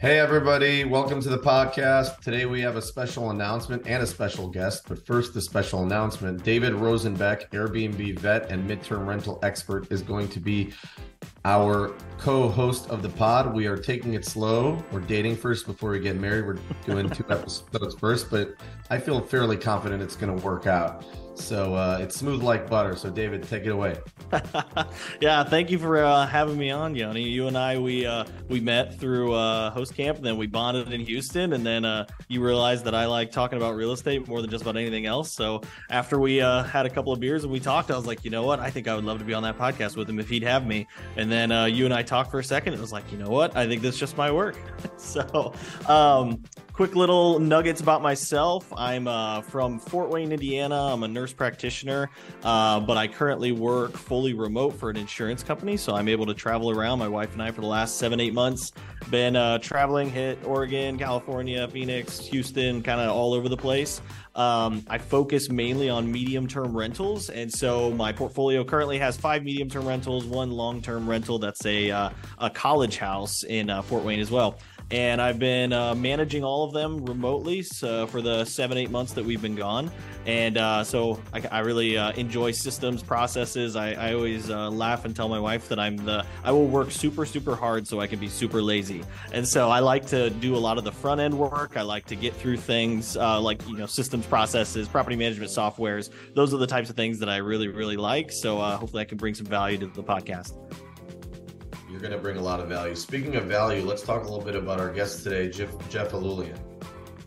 Hey, everybody. Welcome to the podcast. Today we have a special announcement and a special guest. But first, the special announcement David Rosenbeck, Airbnb vet and midterm rental expert, is going to be our co host of the pod. We are taking it slow. We're dating first before we get married. We're doing two episodes first, but I feel fairly confident it's going to work out. So uh, it's smooth like butter. So David, take it away. yeah, thank you for uh, having me on, Yoni. You and I we uh, we met through uh, host camp, and then we bonded in Houston, and then uh, you realized that I like talking about real estate more than just about anything else. So after we uh, had a couple of beers and we talked, I was like, you know what? I think I would love to be on that podcast with him if he'd have me. And then you and I talked for a second. It was like, you know what? I think this just might work. so um, quick little nuggets about myself. I'm uh, from Fort Wayne, Indiana. I'm a nurse practitioner, uh, but I currently work fully remote for an insurance company. So I'm able to travel around. My wife and I, for the last seven, eight months, been uh, traveling, hit Oregon, California, Phoenix, Houston, kind of all over the place. Um, I focus mainly on medium term rentals. And so my portfolio currently has five medium term rentals, one long term rental that's a, uh, a college house in uh, Fort Wayne as well and I've been uh, managing all of them remotely so for the seven eight months that we've been gone. And uh, so I, I really uh, enjoy systems processes. I, I always uh, laugh and tell my wife that I'm the I will work super super hard so I can be super lazy. And so I like to do a lot of the front end work. I like to get through things uh, like you know systems processes, property management softwares. Those are the types of things that I really really like. So uh, hopefully I can bring some value to the podcast you're going to bring a lot of value. Speaking of value, let's talk a little bit about our guest today, Jeff, Jeff Iloulian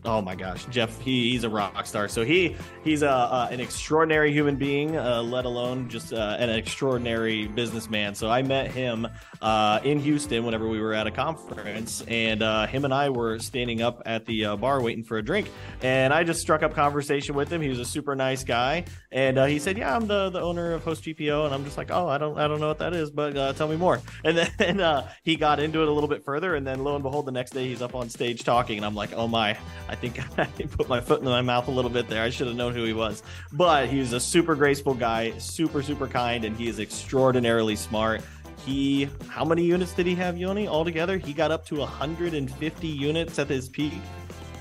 oh my gosh, Jeff, he, he's a rock star. So he he's a, an extraordinary human being, uh, let alone just uh, an extraordinary businessman. So I met him uh, in Houston whenever we were at a conference, and uh, him and I were standing up at the uh, bar waiting for a drink, and I just struck up conversation with him. He was a super nice guy, and uh, he said, "Yeah, I'm the, the owner of Host GPO," and I'm just like, "Oh, I don't I don't know what that is, but tell me more." And then he got into it a little bit further, and then lo and behold, the next day he's up on stage talking, and I'm like, "Oh my." I think I put my foot in my mouth a little bit there. I should have known who he was. But he's a super graceful guy, super, super kind, and he is extraordinarily smart. He, how many units did he have, Yoni, altogether? He got up to 150 units at his peak.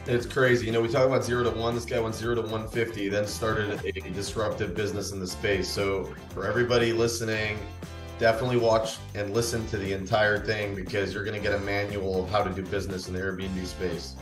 It's crazy. You know, we talk about zero to one. This guy went zero to 150, then started a disruptive business in the space. So, for everybody listening, definitely watch and listen to the entire thing because you're going to get a manual of how to do business in the Airbnb space.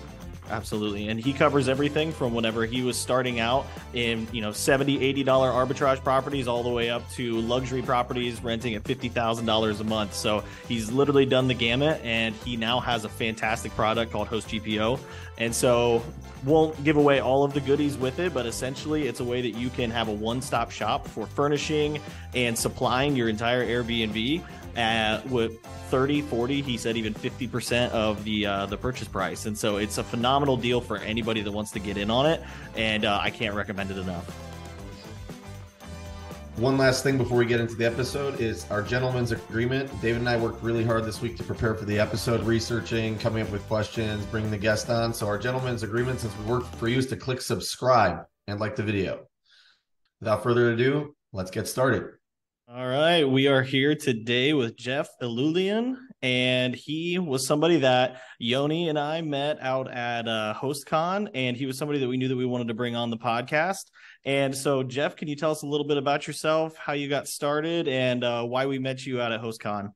Absolutely. And he covers everything from whenever he was starting out in, you know, 70 $80 arbitrage properties all the way up to luxury properties renting at $50,000 a month. So he's literally done the gamut and he now has a fantastic product called Host GPO. And so won't give away all of the goodies with it, but essentially it's a way that you can have a one-stop shop for furnishing and supplying your entire Airbnb at with 30 40 he said even 50% of the uh, the purchase price and so it's a phenomenal deal for anybody that wants to get in on it and uh, i can't recommend it enough one last thing before we get into the episode is our gentleman's agreement. David and I worked really hard this week to prepare for the episode, researching, coming up with questions, bringing the guest on. So, our gentleman's agreement, since we work for you, is to click subscribe and like the video. Without further ado, let's get started. All right, we are here today with Jeff Iloulian, and he was somebody that Yoni and I met out at uh, HostCon, and he was somebody that we knew that we wanted to bring on the podcast. And so, Jeff, can you tell us a little bit about yourself, how you got started, and uh, why we met you out at HostCon?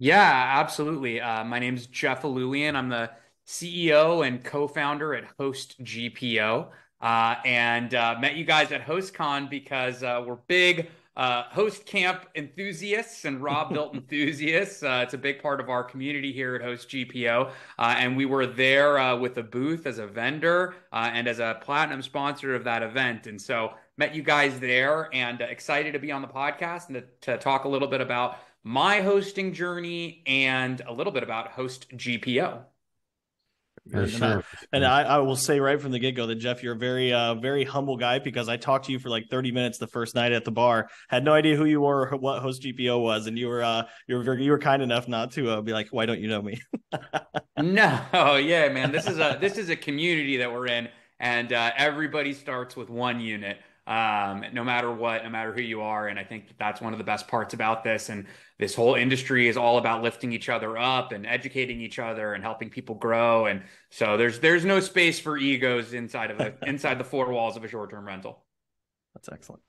Yeah, absolutely. Uh, my name is Jeff Iloulian. I'm the CEO and co-founder at Host GPO, uh, and uh, met you guys at HostCon because uh, we're big uh, host camp enthusiasts and Robuilt enthusiasts. Uh, it's a big part of our community here at Host GPO. Uh, and we were there uh, with a booth as a vendor uh, and as a platinum sponsor of that event. And so met you guys there and excited to be on the podcast and to, to talk a little bit about my hosting journey and a little bit about Host GPO. For and sure. I, and I, I, will say right from the get go that Jeff, you're a very, uh, very humble guy because I talked to you for like 30 minutes the first night at the bar, had no idea who you were or what host GPO was, and you were, uh, you were, you were kind enough not to uh, be like, why don't you know me? no, yeah, man, this is a, this is a community that we're in, and uh, everybody starts with one unit. Um, no matter what, no matter who you are. And I think that that's one of the best parts about this. And this whole industry is all about lifting each other up and educating each other and helping people grow. And so there's there's no space for egos inside of the inside the four walls of a short term rental. That's excellent.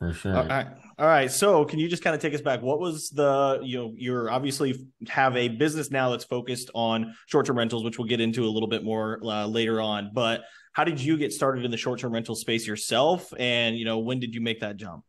For sure. All right. All right. So can you just kind of take us back? What was the, you know, you're obviously have a business now that's focused on short term rentals, which we'll get into a little bit more uh, later on. But how did you get started in the short term rental space yourself? And, you know, when did you make that jump?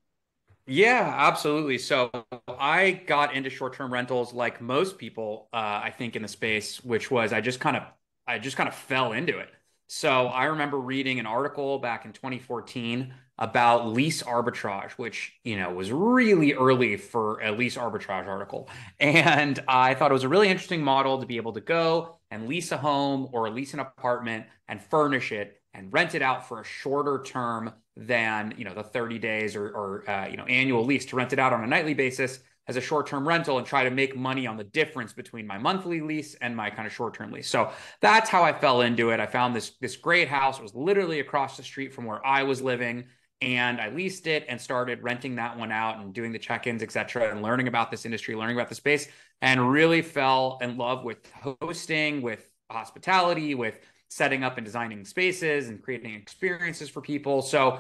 Yeah, absolutely. So I got into short term rentals like most people, uh, I think, in the space, which was I just kind of, I just kind of fell into it. So I remember reading an article back in 2014 about lease arbitrage, which, you know, was really early for a lease arbitrage article. And I thought it was a really interesting model to be able to go and lease a home or lease an apartment and furnish it and rent it out for a shorter term than, you know, the 30 days or, or uh, you know, annual lease to rent it out on a nightly basis as a short-term rental and try to make money on the difference between my monthly lease and my kind of short-term lease. So that's how I fell into it. I found this this great house. It was literally across the street from where I was living and I leased it and started renting that one out and doing the check-ins, et cetera, and learning about this industry, learning about the space, and really fell in love with hosting, with hospitality, with setting up and designing spaces and creating experiences for people. So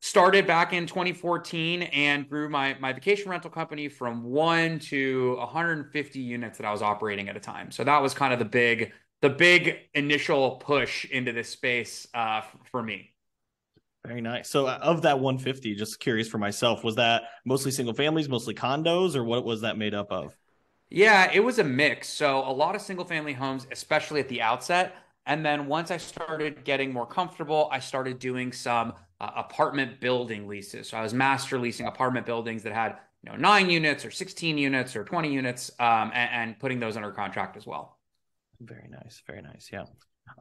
started back in 2014 and grew my my vacation rental company from 1 to 150 units that I was operating at a time. So that was kind of the big the big initial push into this space uh, for me. Very nice. So uh, of that 150, just curious for myself, was that mostly single families, mostly condos, or what was that made up of? Yeah, it was a mix. So a lot of single family homes, especially at the outset. And then once I started getting more comfortable, I started doing some uh, apartment building leases. So I was master leasing apartment buildings that had you know nine units or 16 units or 20 units um, and, and, putting those under contract as well. Very nice. Very nice. Yeah.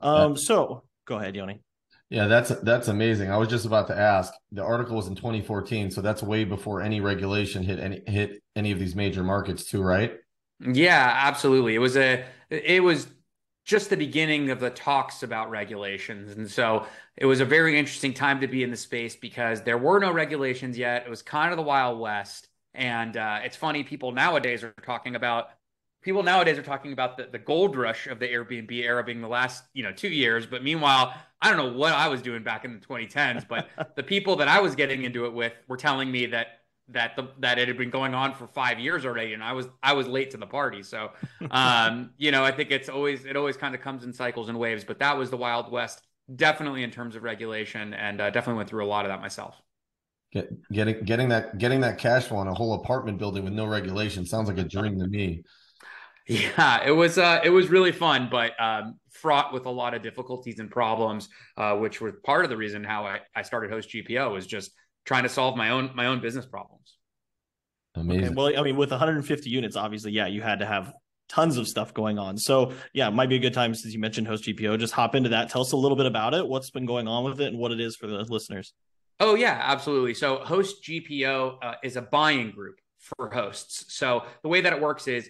Um, so go ahead, Yoni. Yeah, that's that's amazing. I was just about to ask. The article was in 2014, so that's way before any regulation hit any hit any of these major markets too, right? Yeah, absolutely. It was a it was just the beginning of the talks about regulations. And so it was a very interesting time to be in the space because there were no regulations yet. It was kind of the Wild West. And uh, it's funny, people nowadays are talking about people nowadays are talking about the, the gold rush of the Airbnb era being the last, you know, two years. But meanwhile, I don't know what I was doing back in the 2010s, but the people that I was getting into it with were telling me that that the that it had been going on for five years already, and I was I was late to the party. So, um, you know, I think it's always it always kind of comes in cycles and waves. But that was the Wild West, definitely in terms of regulation, and uh, definitely went through a lot of that myself. Get, getting getting that getting that cash flow on a whole apartment building with no regulation sounds like a dream to me. Yeah, it was uh, it was really fun, but um, fraught with a lot of difficulties and problems, uh, which was part of the reason how I, I started Host GPO was just trying to solve my own my own business problems. Amazing. Okay, well, I mean, with 150 units, obviously, yeah, you had to have tons of stuff going on. So, yeah, it might be a good time since you mentioned Host GPO. Just hop into that. Tell us a little bit about it, what's been going on with it, and what it is for the listeners. Oh yeah, absolutely. So, Host GPO uh, is a buying group for hosts. So, the way that it works is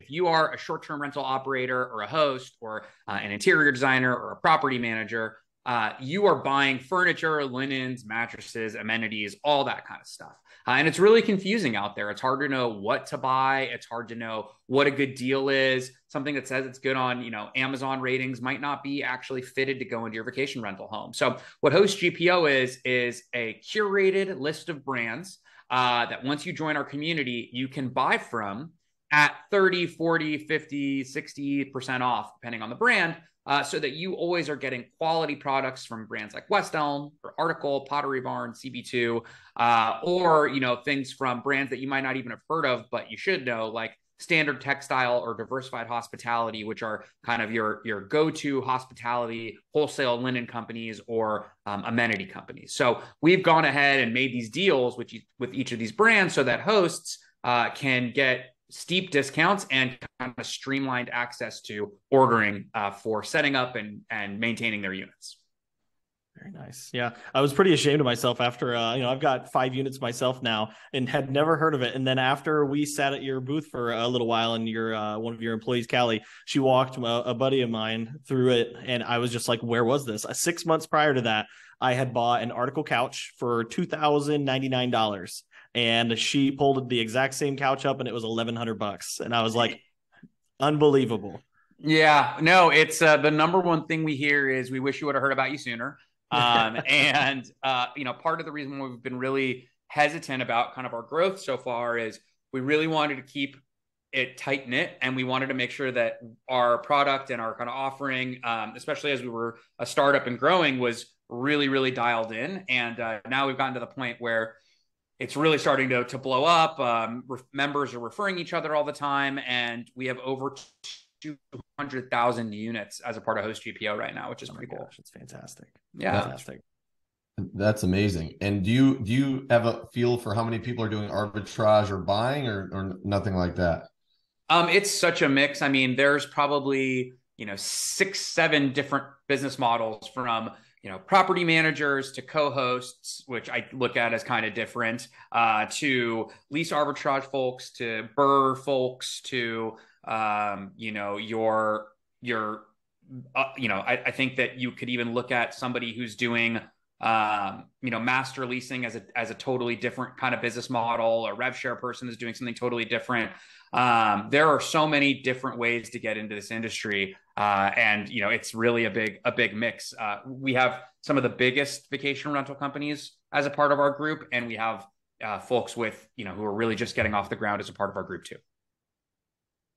if you are a short-term rental operator or a host or uh, an interior designer or a property manager uh, you are buying furniture, linens, mattresses, amenities, all that kind of stuff. Uh, and it's really confusing out there. It's hard to know what to buy. It's hard to know what a good deal is. Something that says it's good on, you know, Amazon ratings might not be actually fitted to go into your vacation rental home. So what Host GPO is is a curated list of brands uh, that once you join our community, you can buy from at 30, 40, 50, 60% off, depending on the brand uh, so that you always are getting quality products from brands like West Elm or Article, Pottery Barn, CB2, uh, or you know things from brands that you might not even have heard of, but you should know, like Standard Textile or Diversified Hospitality, which are kind of your your go-to hospitality wholesale linen companies or um, amenity companies. So we've gone ahead and made these deals with with each of these brands so that hosts uh, can get steep discounts and kind of streamlined access to ordering uh, for setting up and, and maintaining their units. Very nice. Yeah, I was pretty ashamed of myself after uh, you know I've got five units myself now and had never heard of it. And then after we sat at your booth for a little while, and your uh, one of your employees, Callie, she walked a, a buddy of mine through it, and I was just like, "Where was this?" Uh, six months prior to that, I had bought an article couch for two thousand ninety nine dollars, and she pulled the exact same couch up, and it was eleven hundred bucks, and I was like, "Unbelievable." Yeah, no, it's uh, the number one thing we hear is we wish you would have heard about you sooner. Um, and uh, you know, part of the reason we've been really hesitant about kind of our growth so far is we really wanted to keep it tight knit, and we wanted to make sure that our product and our kind of offering, um, especially as we were a startup and growing, was really really dialed in. And uh, now we've gotten to the point where it's really starting to to blow up. Um, re- members are referring each other all the time, and we have over 200,000 units as a part of Host GPO right now, which is oh pretty cool. It's fantastic. Yeah. Fantastic. That's amazing. And do you do you have a feel for how many people are doing arbitrage or buying or or nothing like that? Um, it's such a mix. I mean, there's probably you know six, seven different business models from you know property managers to co-hosts, which I look at as kind of different, uh, to lease arbitrage folks, to BRRRR folks, to um, you know, your your uh, you know, I, I, think that you could even look at somebody who's doing um, you know, master leasing as a as a totally different kind of business model, a rev share person is doing something totally different. Um, there are so many different ways to get into this industry, uh, and you know, it's really a big a big mix. Uh, we have some of the biggest vacation rental companies as a part of our group, and we have uh, folks with you know who are really just getting off the ground as a part of our group too.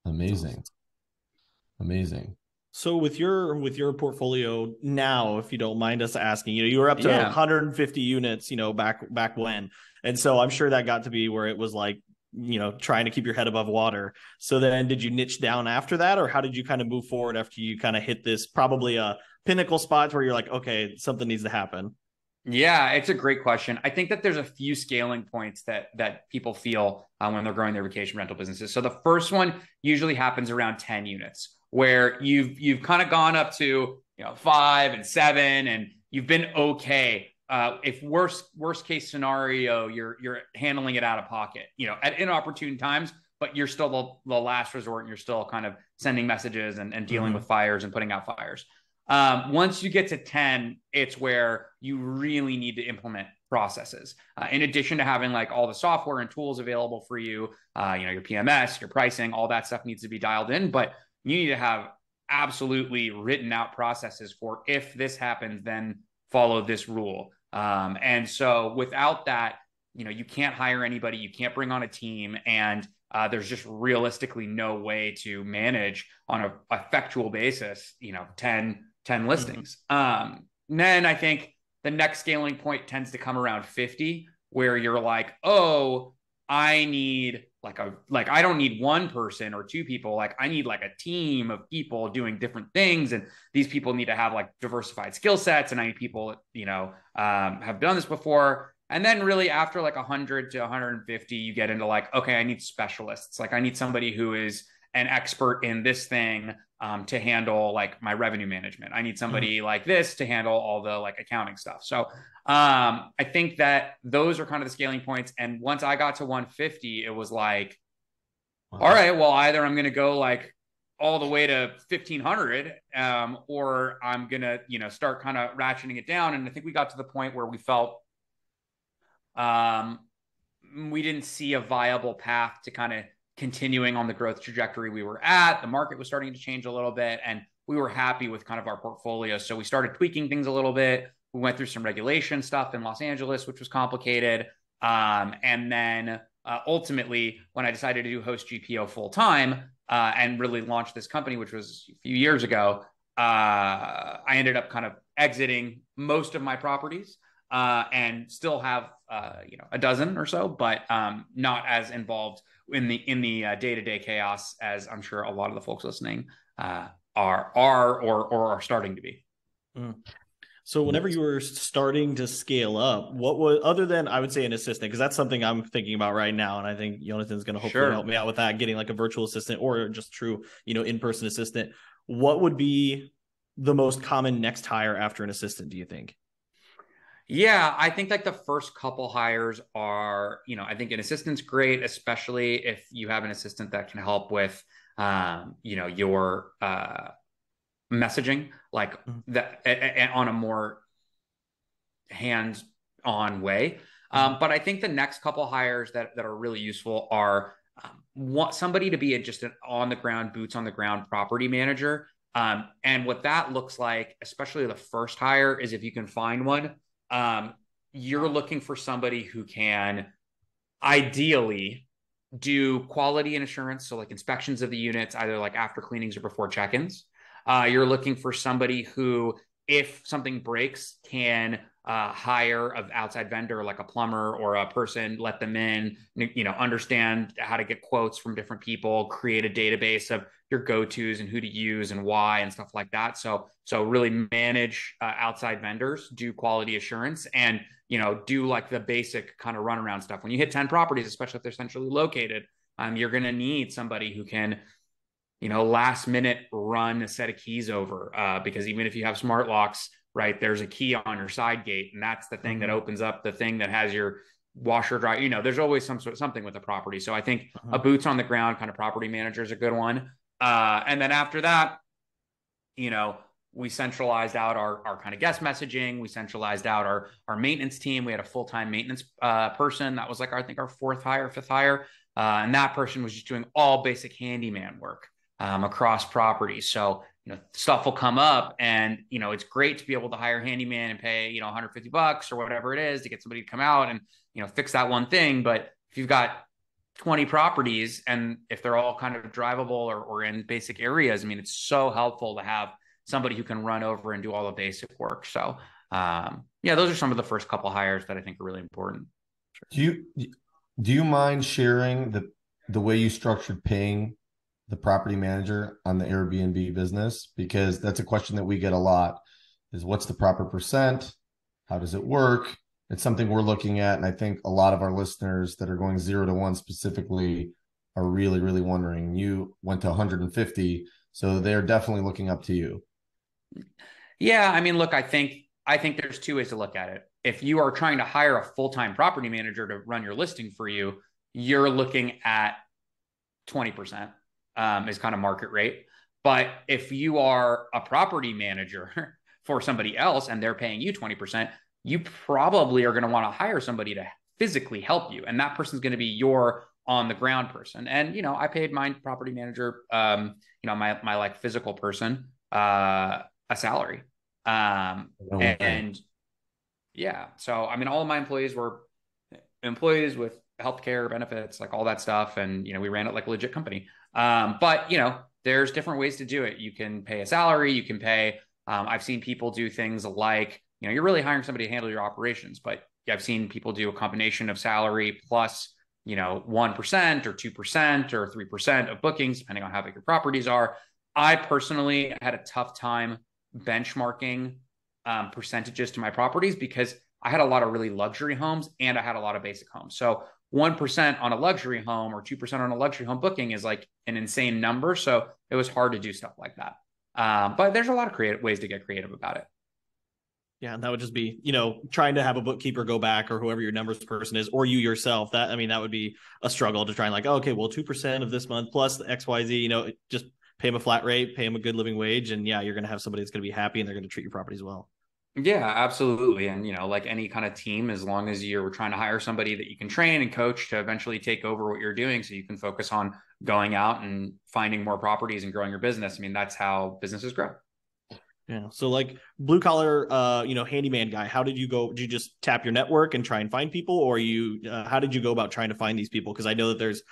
Amazing. Amazing. So with your with your portfolio now, if you don't mind us asking, you know, you were up to yeah. 150 units, you know, back back when. And so I'm sure that got to be where it was like, you know, trying to keep your head above water. So then did you niche down after that or how did you kind of move forward after you kind of hit this probably a pinnacle spot where you're like, okay, something needs to happen? Yeah, it's a great question. I think that there's a few scaling points that that people feel uh, when they're growing their vacation rental businesses. So the first one usually happens around 10 units, where you've you've kind of gone up to you know five and seven, and you've been okay. Uh, if worst worst case scenario, you're you're handling it out of pocket, you know, at inopportune times, but you're still the, the last resort, and you're still kind of sending messages and, and dealing mm-hmm. with fires and putting out fires. Um, once you get to 10, it's where you really need to implement processes. Uh, in addition to having like all the software and tools available for you, uh, you know, your PMS, your pricing, all that stuff needs to be dialed in, but you need to have absolutely written out processes for if this happens, then follow this rule. Um, and so without that, you know, you can't hire anybody, you can't bring on a team, and uh, there's just realistically no way to manage on a effectual basis, you know, 10, 10 mm-hmm. listings. Mm-hmm. Um, then I think the next scaling point tends to come around 50, where you're like, oh, I need like a like I don't need one person or two people. Like I need like a team of people doing different things, and these people need to have like diversified skill sets. And I need people, you know, um, have done this before. And then really after like 100 to 150, you get into like, okay, I need specialists. Like I need somebody who is an expert in this thing um, to handle like my revenue management. I need somebody mm-hmm. like this to handle all the like accounting stuff. So um, I think that those are kind of the scaling points. And once I got to 150, it was like, wow. all right, well, either I'm going to go like all the way to 1500 um, or I'm going to, you know, start kind of ratcheting it down. And I think we got to the point where we felt um, we didn't see a viable path to kind of continuing on the growth trajectory we were at. The market was starting to change a little bit, and we were happy with kind of our portfolio. So we started tweaking things a little bit. We went through some regulation stuff in Los Angeles, which was complicated. Um, and then uh, ultimately, when I decided to do host GPO full time uh, and really launch this company, which was a few years ago, uh, I ended up kind of exiting most of my properties uh, and still have uh, you know a dozen or so, but um, not as involved in the in the day to day chaos as I'm sure a lot of the folks listening uh, are are or or are starting to be. Mm. So whenever you were starting to scale up, what was other than I would say an assistant because that's something I'm thinking about right now, and I think Jonathan's going to hopefully sure. help me out with that, getting like a virtual assistant or just true, you know, in person assistant. What would be the most common next hire after an assistant? Do you think? Yeah, I think like the first couple hires are, you know, I think an assistant's great, especially if you have an assistant that can help with, um, you know, your uh, messaging, like mm-hmm. that, and on a more hands-on way. Um, mm-hmm. but I think the next couple hires that that are really useful are um, want somebody to be a, just an on the ground, boots on the ground property manager. Um, and what that looks like, especially the first hire, is if you can find one um, you're looking for somebody who can ideally do quality and assurance, so like inspections of the units, either like after cleanings or before check-ins. Uh, you're looking for somebody who, if something breaks, can uh, hire of outside vendor like a plumber or a person, let them in, you know, understand how to get quotes from different people, create a database of your go-tos and who to use and why and stuff like that. So, so really manage uh, outside vendors, do quality assurance, and you know, do like the basic kind of runaround stuff. When you hit ten properties, especially if they're centrally located, um, you're going to need somebody who can you know, last minute run a set of keys over uh, because even if you have smart locks, right? There's a key on your side gate, and that's the thing mm-hmm. that opens up the thing that has your washer dry. You know, there's always some sort of something with the property. So I think mm-hmm. a boots on the ground kind of property manager is a good one. Uh, and then after that, you know, we centralized out our, our kind of guest messaging. We centralized out our our maintenance team. We had a full time maintenance uh, person that was like our, I think our fourth hire, fifth hire, uh, and that person was just doing all basic handyman work um, across properties. So know stuff will come up and you know it's great to be able to hire a handyman and pay you know 150 bucks or whatever it is to get somebody to come out and you know fix that one thing. But if you've got 20 properties and if they're all kind of drivable or, or in basic areas i mean it's so helpful to have somebody who can run over and do all the basic work. So um, yeah those are some of the first couple hires that i think are really important. Do you do you mind sharing the the way you structured paying the property manager on the Airbnb business? Because that's a question that we get a lot is what's the proper percent? How does it work? It's something we're looking at. And I think a lot of our listeners that are going zero to one specifically are really, really wondering. You went to 150. So they're definitely looking up to you. Yeah. I mean, look, I think I think there's two ways to look at it. If you are trying to hire a full-time property manager to run your listing for you, you're looking at 20% um, is kind of market rate. But if you are a property manager for somebody else and they're paying you 20%, you probably are going to want to hire somebody to physically help you. And that person's going to be your on the ground person. And, you know, I paid my property manager, um, you know, my, my like physical person, uh, a salary. Um, okay. and yeah, so, I mean, all of my employees were employees with healthcare benefits, like all that stuff. And, you know, we ran it like a legit company. Um, but you know, there's different ways to do it. You can pay a salary. You can pay. Um, I've seen people do things like you know you're really hiring somebody to handle your operations, but I've seen people do a combination of salary plus you know one percent or two percent or three percent of bookings, depending on how big your properties are. I personally had a tough time benchmarking um, percentages to my properties because I had a lot of really luxury homes and I had a lot of basic homes. So 1% on a luxury home or 2% on a luxury home booking is like an insane number. So it was hard to do stuff like that. Um, but there's a lot of creative ways to get creative about it. Yeah, and that would just be, you know, trying to have a bookkeeper go back or whoever your numbers person is, or you yourself. That I mean, that would be a struggle to try and like, oh, okay, well, two percent of this month plus the X Y Z. You know, just pay them a flat rate, pay them a good living wage, and yeah, you're going to have somebody that's going to be happy and they're going to treat your properties well. Yeah, absolutely. And, you know, like any kind of team, as long as you're trying to hire somebody that you can train and coach to eventually take over what you're doing so you can focus on going out and finding more properties and growing your business. I mean, that's how businesses grow. Yeah. So like blue collar, uh, you know, handyman guy, how did you go? Did you just tap your network and try and find people or you, uh, how did you go about trying to find these people? Cause I know that there's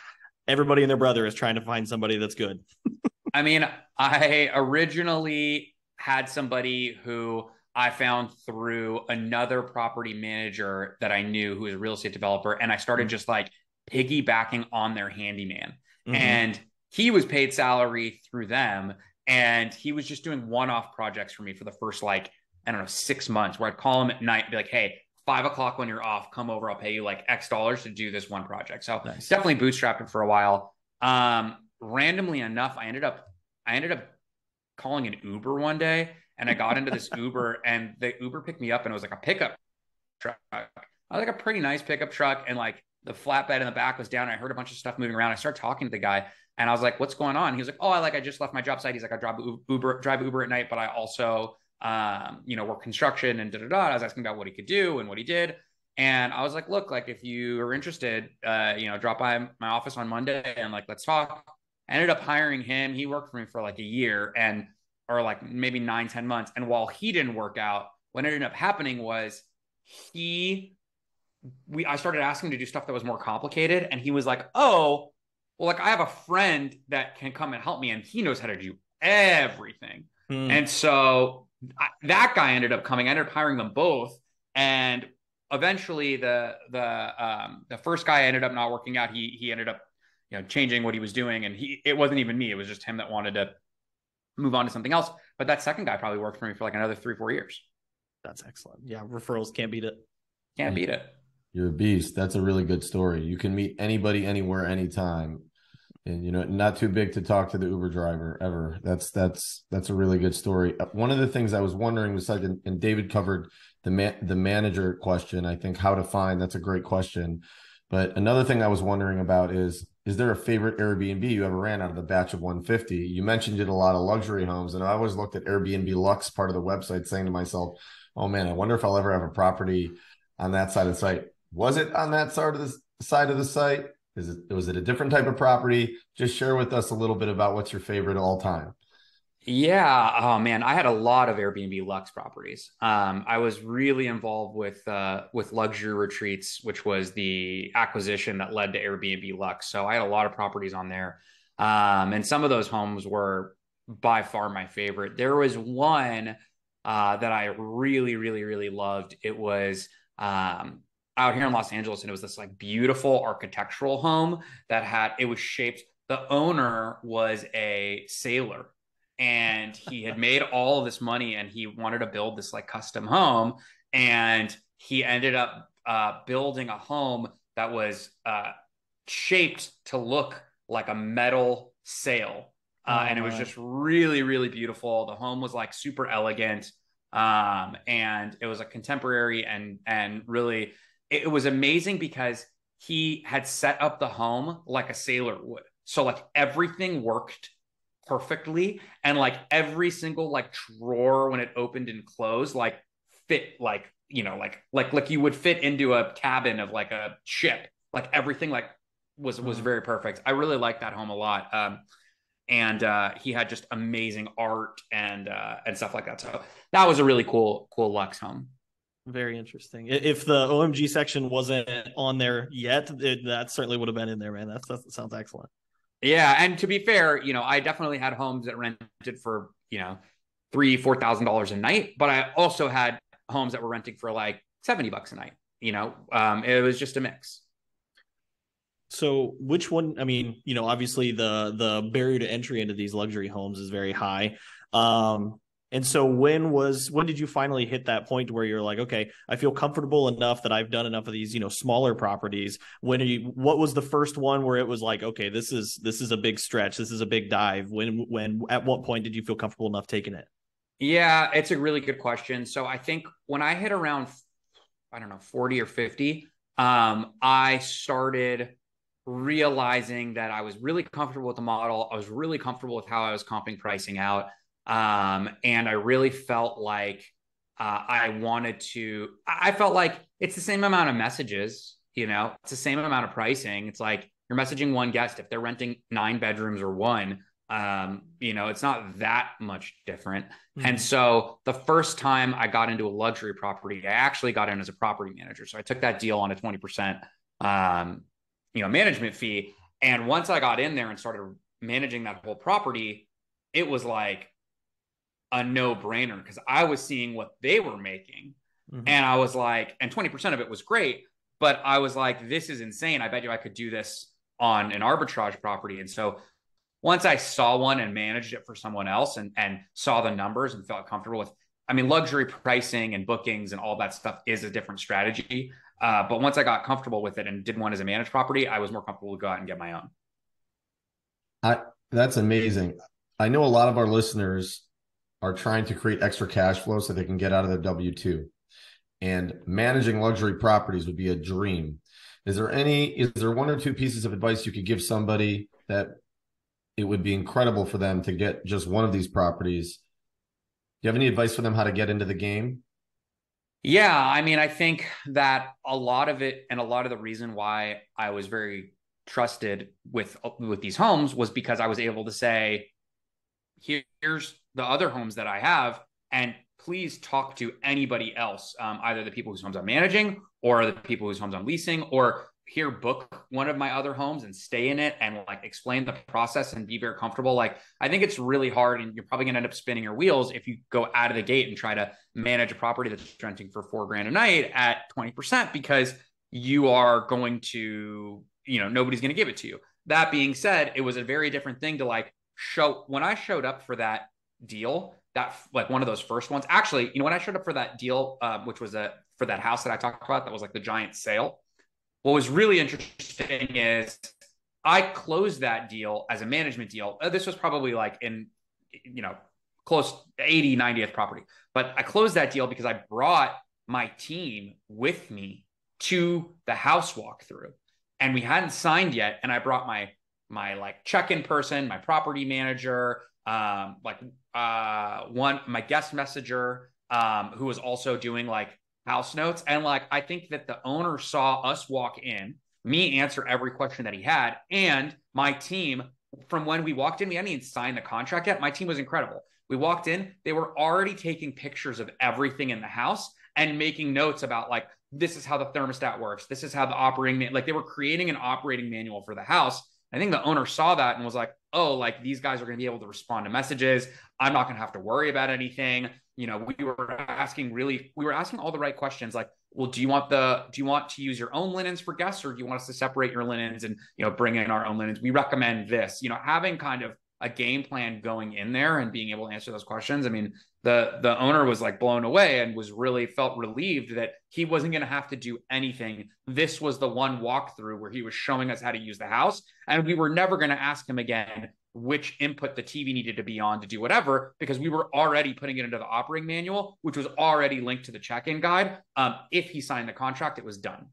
everybody and their brother is trying to find somebody that's good. I mean, I originally had somebody who I found through another property manager that I knew who was a real estate developer. And I started mm-hmm. just like piggybacking on their handyman. Mm-hmm. And he was paid salary through them. And he was just doing one off projects for me for the first like, I don't know, six months where I'd call him at night and be like, hey, five o'clock when you're off, come over. I'll pay you like X dollars to do this one project. So nice. definitely bootstrapped him for a while. Um, randomly enough, I ended up, I ended up calling an Uber one day and I got into this Uber and the Uber picked me up and it was like a pickup truck. I was like a pretty nice pickup truck, and like the flatbed in the back was down. I heard a bunch of stuff moving around. I started talking to the guy, and I was like, "What's going on?" He was like, "Oh, I like I just left my job site." He's like, "I drive Uber, drive Uber at night, but I also, um, you know, work construction and da da da." I was asking about what he could do and what he did, and I was like, "Look, like if you are interested, uh, you know, drop by my office on Monday and like let's talk." I ended up hiring him. He worked for me for like a year and or like maybe nine, 10 months. And while he didn't work out, what ended up happening was he we I started asking him to do stuff that was more complicated. And he was like, Oh, well, like I have a friend that can come and help me, and he knows how to do everything. Hmm. And so I, that guy ended up coming. I ended up hiring them both, and eventually the the um, the first guy ended up not working out. He he ended up you know changing what he was doing, and he it wasn't even me. It was just him that wanted to move on to something else. But that second guy probably worked for me for like another three four years. That's excellent. Yeah, referrals can't beat it. Can't beat it. You're a beast. That's a really good story. You can meet anybody, anywhere, anytime, and you know, not too big to talk to the Uber driver ever. That's that's that's a really good story. Uh, one of the things I was wondering was like, and David covered the man, the manager question. I think how to find. That's a great question. But another thing I was wondering about is is there a favorite Airbnb you ever ran out of the batch of 150? You mentioned it a lot of luxury homes, and I always looked at Airbnb Luxe part of the website, saying to myself, "Oh man, I wonder if I'll ever have a property on that side of the site." Was it on that side of the side of the site? Is it was it a different type of property? Just share with us a little bit about what's your favorite all time. Yeah. Oh man, I had a lot of Airbnb Luxe properties. Um, I was really involved with uh, with luxury retreats, which was the acquisition that led to Airbnb Luxe. So I had a lot of properties on there, um, and some of those homes were by far my favorite. There was one uh, that I really, really, really loved. It was um, out here in Los Angeles, and it was this like beautiful architectural home that had it was shaped. The owner was a sailor and he had made all of this money and he wanted to build this like custom home. And he ended up uh, building a home that was uh, shaped to look like a metal sail. Uh, oh, and it was just really really beautiful. The home was like super elegant. Um, and it was a contemporary and and really it was amazing because he had set up the home like a sailor would. So like everything worked perfectly and like every single like drawer when it opened and closed like fit like you know like like like you would fit into a cabin of like a ship like everything like was was mm-hmm. very perfect i really liked that home a lot um and uh he had just amazing art and uh and stuff like that so that was a really cool cool lux home very interesting. If the OMG section wasn't on there yet, it, that certainly would have been in there, man. That's, that sounds excellent. Yeah, and to be fair, you know, I definitely had homes that rented for you know three, four thousand dollars a night, but I also had homes that were renting for like seventy bucks a night. You know, um, it was just a mix. So, which one? I mean, you know, obviously the the barrier to entry into these luxury homes is very high. Um, and so when was when did you finally hit that point where you're like, okay, I feel comfortable enough that I've done enough of these, you know, smaller properties. When are you what was the first one where it was like, okay, this is this is a big stretch, this is a big dive. When when at what point did you feel comfortable enough taking it? Yeah, it's a really good question. So I think when I hit around I don't know, 40 or 50, um, I started realizing that I was really comfortable with the model. I was really comfortable with how I was comping pricing out. Um, and I really felt like uh, I wanted to, I felt like it's the same amount of messages, you know, it's the same amount of pricing. It's like you're messaging one guest. If they're renting nine bedrooms or one, um, you know, it's not that much different. Mm-hmm. And so the first time I got into a luxury property, I actually got in as a property manager. So I took that deal on a 20%, um, you know, management fee. And once I got in there and started managing that whole property, it was like, a no brainer because I was seeing what they were making. Mm-hmm. And I was like, and 20% of it was great, but I was like, this is insane. I bet you I could do this on an arbitrage property. And so once I saw one and managed it for someone else and, and saw the numbers and felt comfortable with, I mean, luxury pricing and bookings and all that stuff is a different strategy. Uh, but once I got comfortable with it and did one as a managed property, I was more comfortable to go out and get my own. I, that's amazing. I know a lot of our listeners are trying to create extra cash flow so they can get out of their W 2. and managing luxury properties would be a dream. Is there any, is there one or two pieces of advice you could give somebody that it would be incredible for them to get just one of these properties? Do you have any advice for them how to get into the game? Yeah, I mean, I think that a lot of it and a lot of the reason why I was very trusted with with these homes was because I was able to say, here's the other homes that I have, and please talk to anybody else, um, either the people whose homes I'm managing or the people whose homes I'm leasing, or here book one of my other homes and stay in it and like explain the process and be very comfortable. Like I think it's really hard and you're probably gonna end up spinning your wheels if you go out of the gate and try to manage a property that's renting for four grand a night at 20% because you are going to, you know, nobody's gonna give it to you. That being said, it was a very different thing to like show when I showed up for that deal, that like one of those first ones. Actually, you know, when I showed up for that deal, uh, which was a for that house that I talked about, that was like the giant sail what was really interesting is I closed that deal as a management deal. Uh, this was probably like in, you know, close 80, 90th property. But I closed that deal because I brought my team with me to the house walkthrough. And we hadn't signed yet. And I brought my my like check-in person, my property manager, um, like uh one my guest messenger, um, who was also doing like house notes. And like, I think that the owner saw us walk in, me answer every question that he had, and my team from when we walked in, we hadn't even signed the contract yet. My team was incredible. We walked in, they were already taking pictures of everything in the house and making notes about like, this is how the thermostat works. This is how the operating, like they were creating an operating manual for the house. I think the owner saw that and was like, oh, like these guys are going to be able to respond to messages. I'm not going to have to worry about anything. You know we were asking really we were asking all the right questions like well do you want the do you want to use your own linens for guests or do you want us to separate your linens and you know bring in our own linens? We recommend this. You know having kind of a game plan going in there and being able to answer those questions i mean the the owner was like blown away and was really felt relieved that he wasn't going to have to do anything this was the one walkthrough where he was showing us how to use the house and we were never going to ask him again which input the TV needed to be on to do whatever, because we were already putting it into the operating manual, which was already linked to the check-in guide. Um, if he signed the contract, it was done.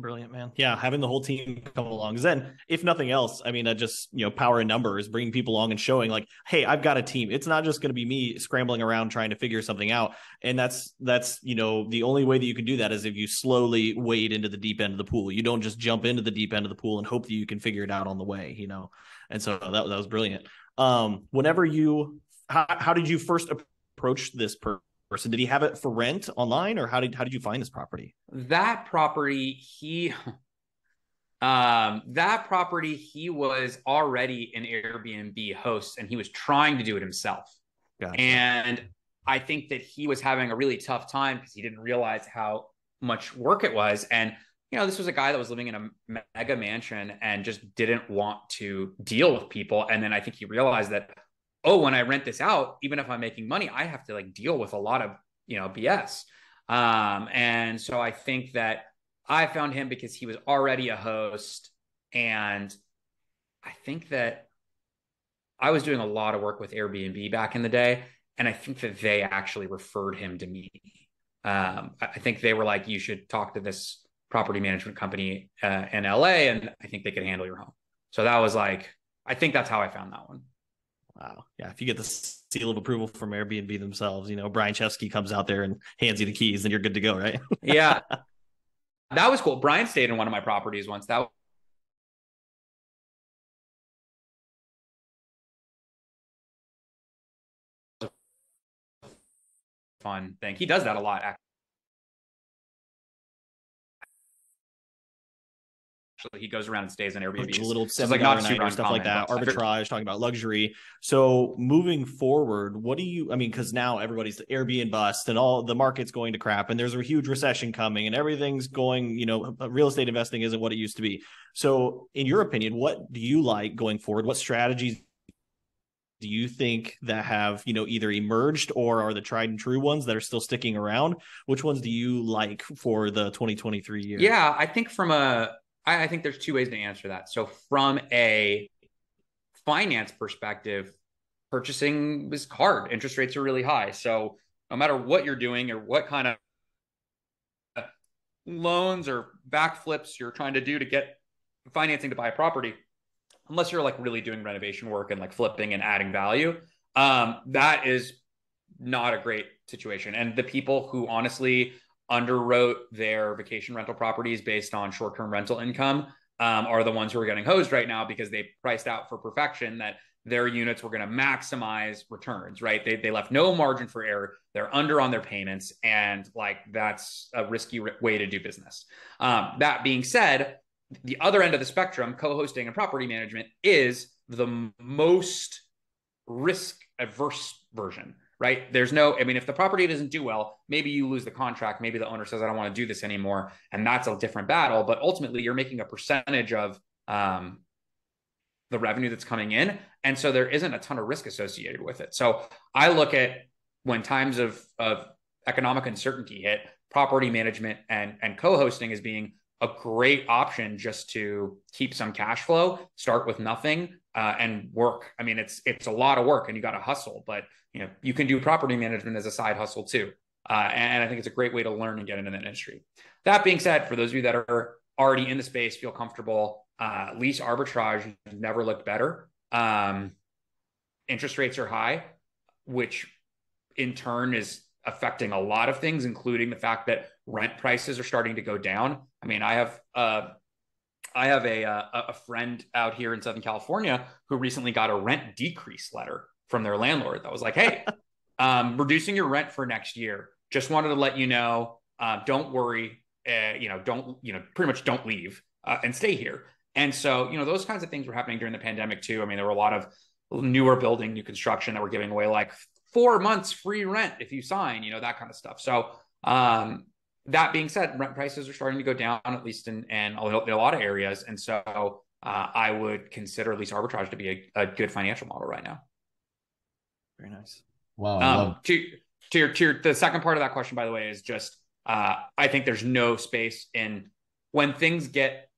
Brilliant, man. Yeah, having the whole team come along. Then, if nothing else, I mean, uh, just you know, power in numbers, bringing people along and showing like, hey, I've got a team. It's not just going to be me scrambling around trying to figure something out. And that's that's you know, the only way that you can do that is if you slowly wade into the deep end of the pool. You don't just jump into the deep end of the pool and hope that you can figure it out on the way. You know, and so that, that was brilliant. Um, whenever you, how, how did you first approach this person? Did he have it for rent online, or how did how did you find this property? That property, he, um, that property, he was already an Airbnb host, and he was trying to do it himself. Gotcha. And I think that he was having a really tough time because he didn't realize how much work it was, and you know, this was a guy that was living in a mega mansion and just didn't want to deal with people. And then I think he realized that, oh, when I rent this out, even if I'm making money, I have to like deal with a lot of, you know, BS. Um, and so I think that I found him because he was already a host. And I think that I was doing a lot of work with Airbnb back in the day. And I think that they actually referred him to me. Um, I think they were like, you should talk to this property management company uh, in LA, and I think they could handle your home. So that was like, I think that's how I found that one. Wow. Yeah. If you get the seal of approval from Airbnb themselves, you know, Brian Chesky comes out there and hands you the keys, and you're good to go, right? yeah. That was cool. Brian stayed in one of my properties once. That fun thing. He does that a lot, actually. Actually he goes around and stays in Airbnb. Little so like not super stuff like that. Arbitrage, talking about luxury. So moving forward, what do you? I mean, because now everybody's Airbnb bust and all the market's going to crap, and there's a huge recession coming, and everything's going. You know, uh, real estate investing isn't what it used to be. So, in your opinion, what do you like going forward? What strategies do you think that have you know either emerged or are the tried and true ones that are still sticking around which ones do you like for the 2023 year yeah i think from a I, I think there's two ways to answer that. So from a finance perspective, purchasing is hard. Interest rates are really high. So no matter what you're doing or what kind of loans or backflips you're trying to do to get financing to buy a property, unless you're like really doing renovation work and like flipping and adding value, um, that is not a great situation. And the people who honestly underwrote their vacation rental properties based on short term rental income um, are the ones who are getting hosed right now because they priced out for perfection that their units were going to maximize returns, right? They, they left no margin for error. They're under on their payments. And like that's a risky way to do business. Um, that being said, the other end of the spectrum, co hosting and property management, is the most risk averse version right? There's no, I mean, if the property doesn't do well, maybe you lose the contract. Maybe the owner says, I don't want to do this anymore. And that's a different battle. But ultimately, you're making a percentage of um, the revenue that's coming in. And so there isn't a ton of risk associated with it. So I look at when times of, of economic uncertainty hit, property management and, and co hosting as being a great option just to keep some cash flow, start with nothing, uh, and work. I mean, it's it's a lot of work, and you got to hustle. But you know, you can do property management as a side hustle too, uh, and I think it's a great way to learn and get into that industry. That being said, for those of you that are already in the space, feel comfortable, uh, lease arbitrage never looked better. Um, interest rates are high, which in turn is affecting a lot of things, including the fact that rent prices are starting to go down. I mean, I have uh, I have a, uh, a a friend out here in Southern California who recently got a rent decrease letter from their landlord that was like, "Hey, um, reducing your rent for next year. Just wanted to let you know. Uh, don't worry. Uh, you know, don't you know, pretty much don't leave uh, and stay here." And so, you know, those kinds of things were happening during the pandemic too. I mean, there were a lot of newer building, new construction that were giving away like four months free rent if you sign, you know, that kind of stuff. So, um, that being said, rent prices are starting to go down, at least in, in, a, in a lot of areas. And so uh, I would consider lease arbitrage to be a, a, good financial model right now. Very nice. Wow. Um, to, to, your, to your, the second part of that question, by the way, is just uh, I think there's no space in when things get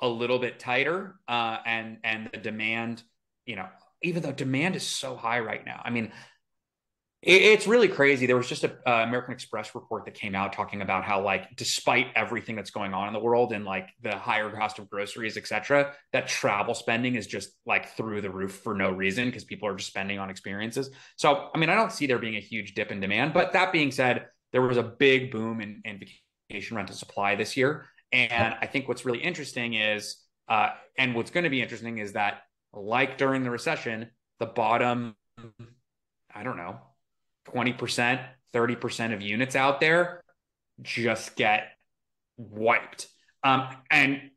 a little bit tighter uh, and and the demand, you know, even though demand is so high right now. I mean, it's really crazy. There was just a uh, American Express report that came out talking about how, like, despite everything that's going on in the world and like the higher cost of groceries, et cetera, that travel spending is just like through the roof for no reason because people are just spending on experiences. So, I mean, I don't see there being a huge dip in demand. But that being said, there was a big boom in, in vacation rental supply this year, and I think what's really interesting is, uh, and what's going to be interesting is that, like during the recession, the bottom, I don't know 20%, 30% of units out there just get wiped. Um, and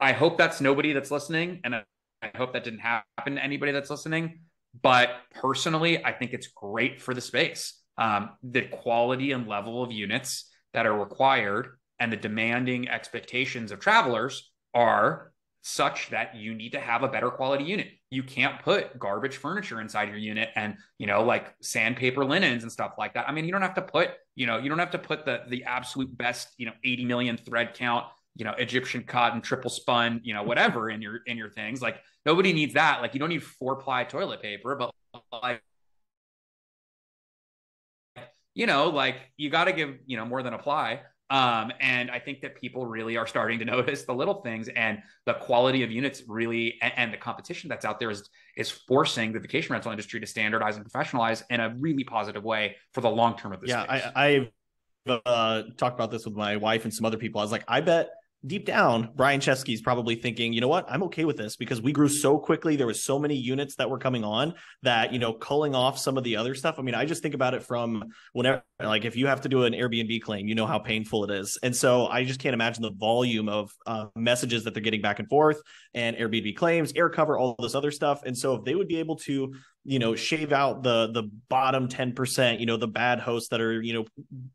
I hope that's nobody that's listening. And I hope that didn't happen to anybody that's listening. But personally, I think it's great for the space. Um, the quality and level of units that are required and the demanding expectations of travelers are such that you need to have a better quality unit. You can't put garbage furniture inside your unit and, you know, like sandpaper linens and stuff like that. I mean, you don't have to put, you know, you don't have to put the the absolute best, you know, 80 million thread count, you know, Egyptian cotton, triple spun, you know, whatever in your in your things. Like nobody needs that. Like you don't need four ply toilet paper, but like you know, like you got to give, you know, more than a ply. Um, and I think that people really are starting to notice the little things and the quality of units really and, and, the competition that's out there is is forcing the vacation rental industry to standardize and professionalize in a really positive way for the long term of this. Yeah, space. I, I've uh, talked about this with my wife and some other people. I was like, I bet deep down, Brian Chesky's probably thinking, you know what, I'm okay with this because we grew so quickly. There was so many units that were coming on that, you know, culling off some of the other stuff. I mean, I just think about it from whenever, like, if you have to do an Airbnb claim, you know how painful it is. And so I just can't imagine the volume of uh, messages that they're getting back and forth and Airbnb claims, air cover, all this other stuff. And so if they would be able to, you know, shave out the the bottom 10%, you know, the bad hosts that are, you know,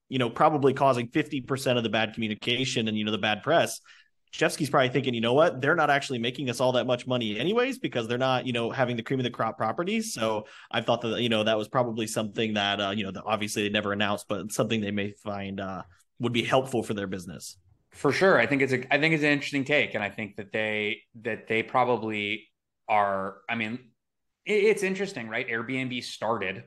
you know, probably causing 50% of the bad communication and, you know, the bad press. Chesky's probably thinking, you know what, they're not actually making us all that much money anyways because they're not, you know, having the cream of the crop properties. So I thought that, you know, that was probably something that, uh, you know, that obviously they never announced, but something they may find uh, would be helpful for their business. For sure, I think it's a, I think it's an interesting take, and I think that they that they probably are. I mean, it's interesting, right? Airbnb started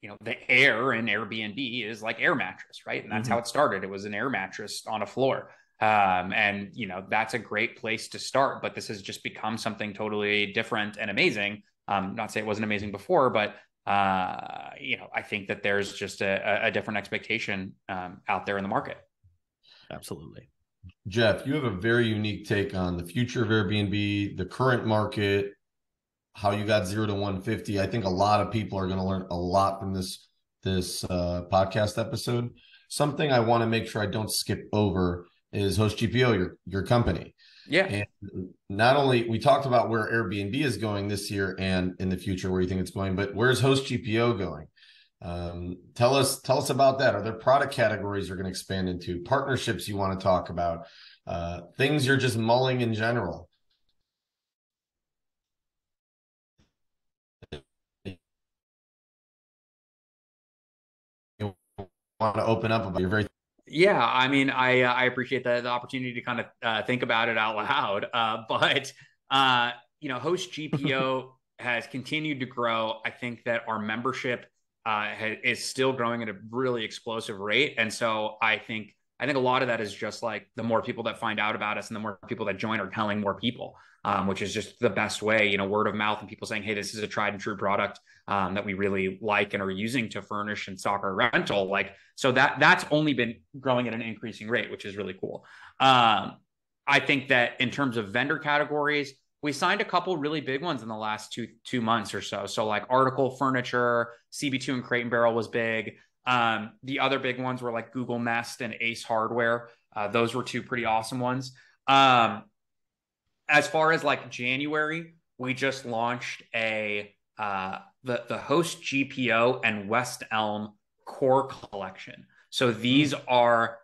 you know, the air in Airbnb is like air mattress, right? And that's mm-hmm. how it started. It was an air mattress on a floor. Um, and you know, that's a great place to start, but this has just become something totally different and amazing. Um, not say it wasn't amazing before, but uh, you know, I think that there's just a, a different expectation um, out there in the market. Absolutely. Jeff, you have a very unique take on the future of Airbnb, the current market, how you got zero to 150. I think a lot of people are going to learn a lot from this this uh, podcast episode. Something I want to make sure I don't skip over is Host GPO, your your company. Yeah. And not only we talked about where Airbnb is going this year and in the future where you think it's going, but where's Host GPO going? Um, tell us tell us about that. Are there product categories you're going to expand into? Partnerships you want to talk about? Uh, things you're just mulling in general? You want to open up about? You're very yeah, I mean, I uh, I appreciate the, the opportunity to kind of uh, think about it out loud. Uh, but uh, you know, Host GPO has continued to grow. I think that our membership uh, is still growing at a really explosive rate, and so I think I think a lot of that is just like the more people that find out about us and the more people that join are telling more people, um, which is just the best way, you know, word of mouth and people saying, hey, this is a tried and true product um, that we really like and are using to furnish and stock our rental. Like, so that that's only been growing at an increasing rate, which is really cool. Um, I think that in terms of vendor categories, we signed a couple really big ones in the last two two months or so. So like article furniture, CB2 and Crate and Barrel was big. Um, the other big ones were like Google Nest and Ace Hardware. Uh, those were two pretty awesome ones. Um, as far as like January, we just launched a uh, the the Host GPO and West Elm core collection. So these are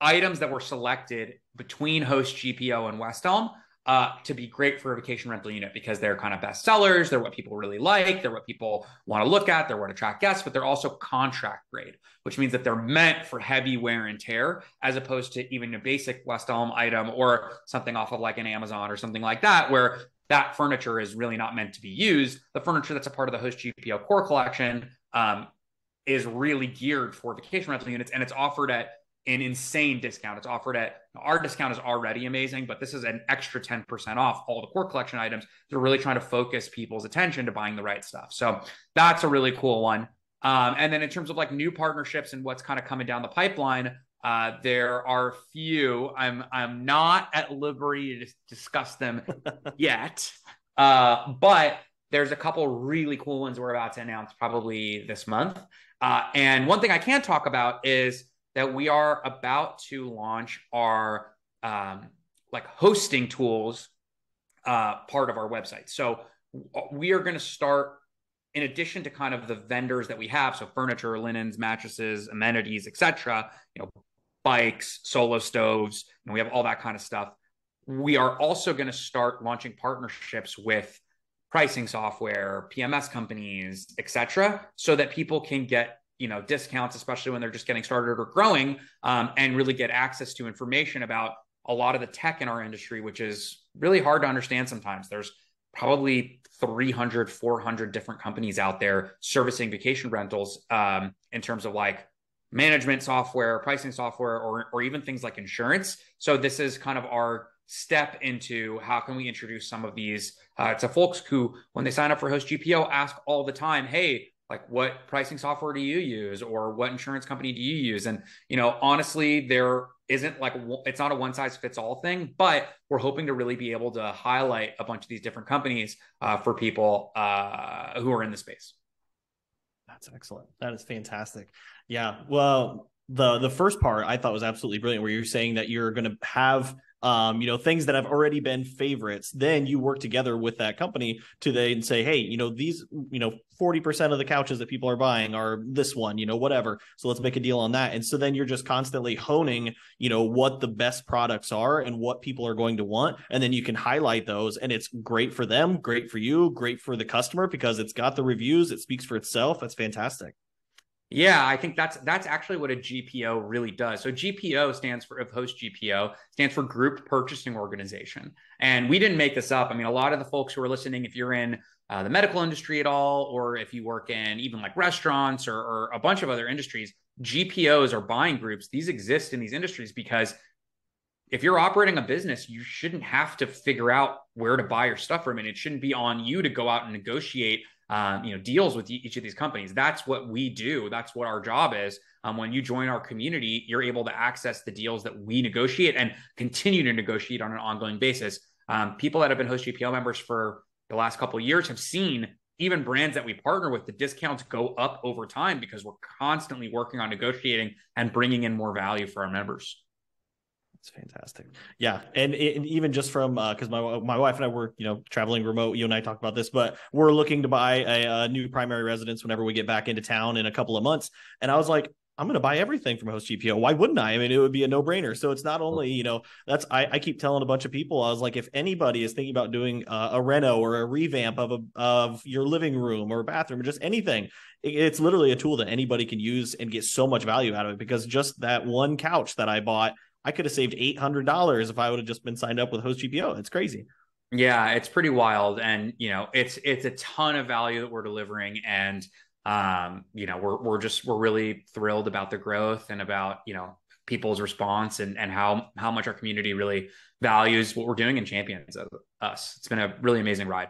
items that were selected between Host GPO and West Elm uh, to be great for a vacation rental unit because they're kind of best sellers. They're what people really like. They're what people want to look at. They're what attract guests, but they're also contract grade, which means that they're meant for heavy wear and tear, as opposed to even a basic West Elm item or something off of like an Amazon or something like that, where that furniture is really not meant to be used. The furniture that's a part of the Host GPO core collection um, is really geared for vacation rental units, and it's offered at an insane discount. It's offered at our discount is already amazing, but this is an extra 10% off all the core collection items. They're really trying to focus people's attention to buying the right stuff. So that's a really cool one. Um, and then in terms of like new partnerships and what's kind of coming down the pipeline, uh, there are few. I'm I'm not at liberty to discuss them yet, uh, but there's a couple really cool ones we're about to announce probably this month. Uh, and one thing I can talk about is that we are about to launch our um, like hosting tools uh, part of our website. So we are going to start in addition to kind of the vendors that we have so furniture linens mattresses amenities etc you know bikes solo stoves and we have all that kind of stuff we are also going to start launching partnerships with pricing software pms companies etc so that people can get you know discounts especially when they're just getting started or growing um, and really get access to information about a lot of the tech in our industry which is really hard to understand sometimes. There's probably 300 400 different companies out there servicing vacation rentals um, in terms of like management software pricing software or, or even things like insurance. So this is kind of our step into how can we introduce some of these uh, to folks who when they sign up for host gpo ask all the time hey like what pricing software do you use or what insurance company do you use? And you know honestly there isn't like it's not a one size fits all thing but we're hoping to really be able to highlight a bunch of these different companies uh, for people uh, who are in the space. That's excellent. That is fantastic. Yeah well the the first part i thought was absolutely brilliant where you're saying that you're going to have um, you know, things that have already been favorites. Then you work together with that company to then say, hey, you know, these, you know, 40% of the couches that people are buying are this one, you know, whatever. So let's make a deal on that. And so then you're just constantly honing, you know, what the best products are and what people are going to want. And then you can highlight those. And it's great for them, great for you, great for the customer because it's got the reviews, it speaks for itself. That's fantastic. Yeah, I think that's that's actually what a GPO really does. So GPO stands for of host GPO stands for Group Purchasing Organization. And we didn't make this up. I mean, a lot of the folks who are listening, if you're in uh, the medical industry at all, or if you work in even like restaurants or, or a bunch of other industries, GPOs or buying groups, these exist in these industries because if you're operating a business, you shouldn't have to figure out where to buy your stuff from, and it shouldn't be on you to go out and negotiate, um, you know, deals with each of these companies. That's what we do. That's what our job is. Um, when you join our community, you're able to access the deals that we negotiate and continue to negotiate on an ongoing basis. Um, people that have been Host GPO members for the last couple years have seen even brands that we partner with, the discounts go up over time because we're constantly working on negotiating and bringing in more value for our members. It's fantastic. Yeah, and, and even just from because uh, my my wife and I were you know traveling remote. You and I talked about this, but we're looking to buy a, a, new primary residence whenever we get back into town in a couple of months. And I was like, I'm going to buy everything from Host GPO. Why wouldn't I? I mean, it would be a no brainer. So it's not only, you know, that's, I, I, keep telling a bunch of people, I was like, if anybody is thinking about doing a reno or a revamp of a, of your living room or bathroom or just anything, it, it's literally a tool that anybody can use and get so much value out of it because just that one couch that I bought, I could have saved $800 if I would have just been signed up with Host GPO. It's crazy. Yeah, it's pretty wild. And, you know, it's, it's a ton of value that we're delivering. And, um, you know, we're we're just we're really thrilled about the growth and about you know people's response and and how how much our community really values what we're doing and champions us. It's been a really amazing ride.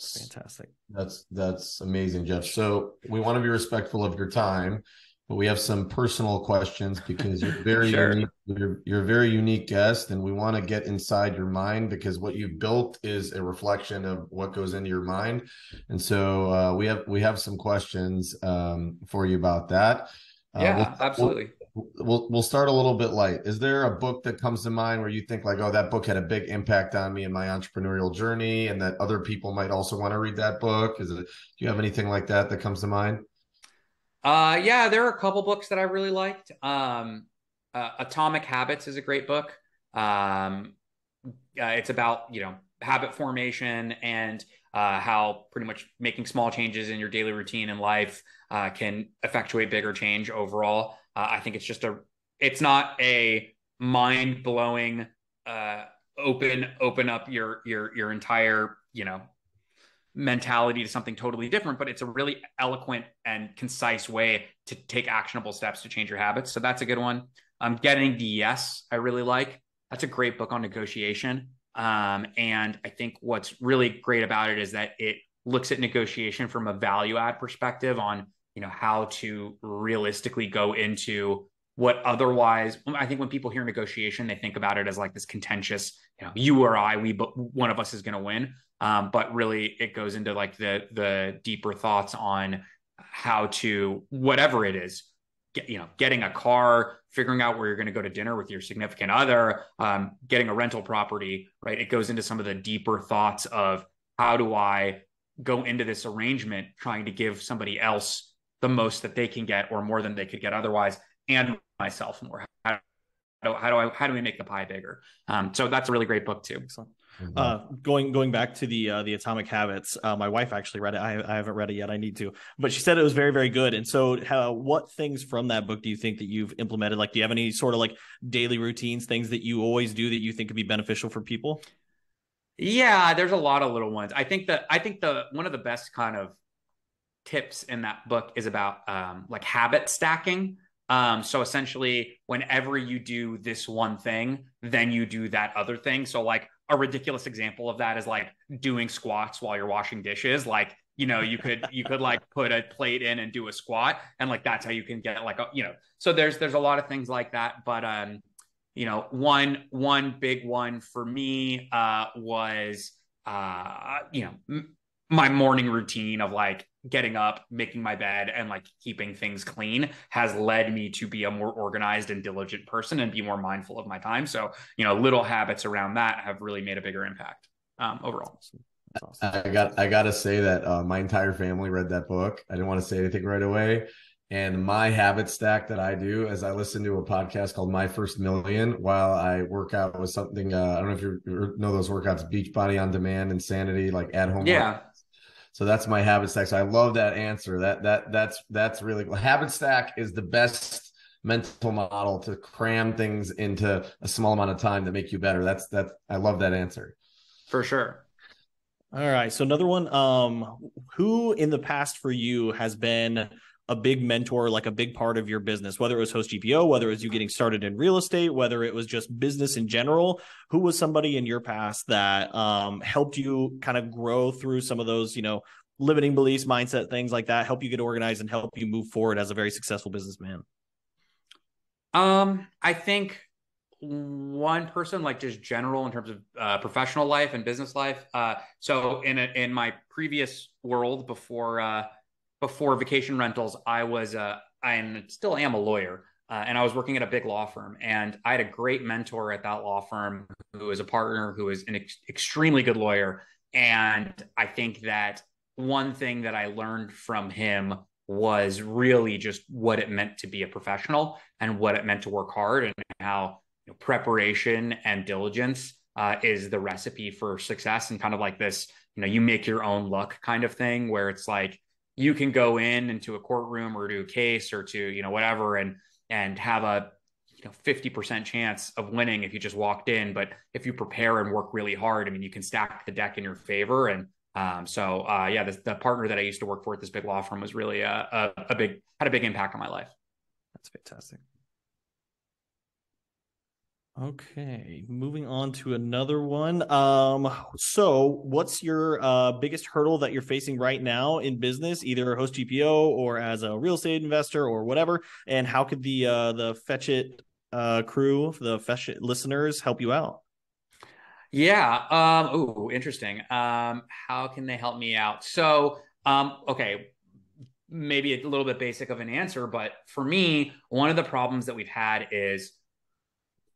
Fantastic. That's that's amazing, Jeff. So we want to be respectful of your time but we have some personal questions because you're very sure. unique. You're, you're a very unique guest, and we want to get inside your mind because what you've built is a reflection of what goes into your mind. And so uh, we have we have some questions um, for you about that. Uh, yeah, we'll, absolutely. We'll, we'll we'll start a little bit light. Is there a book that comes to mind where you think like, oh, that book had a big impact on me in my entrepreneurial journey, and that other people might also want to read that book? Is it? Do you have anything like that that comes to mind? Uh, yeah, there are a couple books that I really liked. Um, uh, Atomic Habits is a great book. Um, uh, it's about you know habit formation and uh, how pretty much making small changes in your daily routine and life uh, can effectuate bigger change overall. Uh, I think it's just a, it's not a mind blowing, uh, open open up your your your entire you know mentality to something totally different, but it's a really eloquent and concise way to take actionable steps to change your habits. So that's a good one. Um, Getting to Yes, I really like. That's a great book on negotiation. Um, and I think what's really great about it is that it looks at negotiation from a value add perspective on you know how to realistically go into what otherwise I think when people hear negotiation, they think about it as like this contentious, you know, you or I, we but one of us is going to win. Um, but really, it goes into like the the deeper thoughts on how to whatever it is, get, you know, getting a car, figuring out where you're going to go to dinner with your significant other, um, getting a rental property, right? It goes into some of the deeper thoughts of how do I go into this arrangement trying to give somebody else the most that they can get or more than they could get otherwise and myself more. How do, how do I how do we make the pie bigger? Um, so that's a really great book too. Excellent. Mm-hmm. Uh, going going back to the uh, the Atomic Habits, uh, my wife actually read it. I, I haven't read it yet. I need to, but she said it was very very good. And so, how, what things from that book do you think that you've implemented? Like, do you have any sort of like daily routines, things that you always do that you think could be beneficial for people? Yeah, there's a lot of little ones. I think that I think the one of the best kind of tips in that book is about um, like habit stacking. Um, so essentially, whenever you do this one thing, then you do that other thing. So, like a ridiculous example of that is like doing squats while you're washing dishes. Like, you know, you could you could like put a plate in and do a squat, and like that's how you can get like a you know. So there's there's a lot of things like that, but um, you know, one one big one for me uh was uh you know m- my morning routine of like getting up, making my bed, and like keeping things clean has led me to be a more organized and diligent person and be more mindful of my time. So, you know, little habits around that have really made a bigger impact um, overall. Awesome. I got I got to say that uh, my entire family read that book. I didn't want to say anything right away. And my habit stack that I do is I listen to a podcast called My First Million while I work out with something. Uh, I don't know if you know those workouts, Beachbody on Demand, Insanity, like at home. Yeah. Workouts. So that's my habit stack. So I love that answer. That that that's that's really habit stack is the best mental model to cram things into a small amount of time that make you better. That's that I love that answer. For sure. All right. So another one. Um, who in the past for you has been a big mentor, like a big part of your business, whether it was Host GPO, whether it was you getting started in real estate, whether it was just business in general. Who was somebody in your past that um, helped you kind of grow through some of those, you know, limiting beliefs, mindset, things like that, help you get organized and help you move forward as a very successful businessman? Um, I think one person, like just general in terms of uh, professional life and business life. Uh, so in a, in my previous world before uh, before vacation rentals, I was uh, I still am a lawyer. Uh, and I was working at a big law firm, and I had a great mentor at that law firm who was a partner who was an ex- extremely good lawyer. And I think that one thing that I learned from him was really just what it meant to be a professional and what it meant to work hard and how you know, preparation and diligence uh, is the recipe for success and kind of like this you know you make your own luck kind of thing where it's like you can go in into a courtroom or to a case or to you know whatever and and have a you know 50% chance of winning if you just walked in but if you prepare and work really hard i mean you can stack the deck in your favor and um, so uh, yeah, the, the, partner that I used to work for at this big law firm was really a, a, a big had a big impact on my life. That's fantastic. Okay, moving on to another one. Um, so what's your uh, biggest hurdle that you're facing right now in business, either host GPO or as a real estate investor or whatever? And how could the uh, the Fetchit uh, crew, the Fetchit listeners, help you out? Yeah. Um, oh, interesting. Um, how can they help me out? So, um, okay, maybe a little bit basic of an answer, but for me, one of the problems that we've had is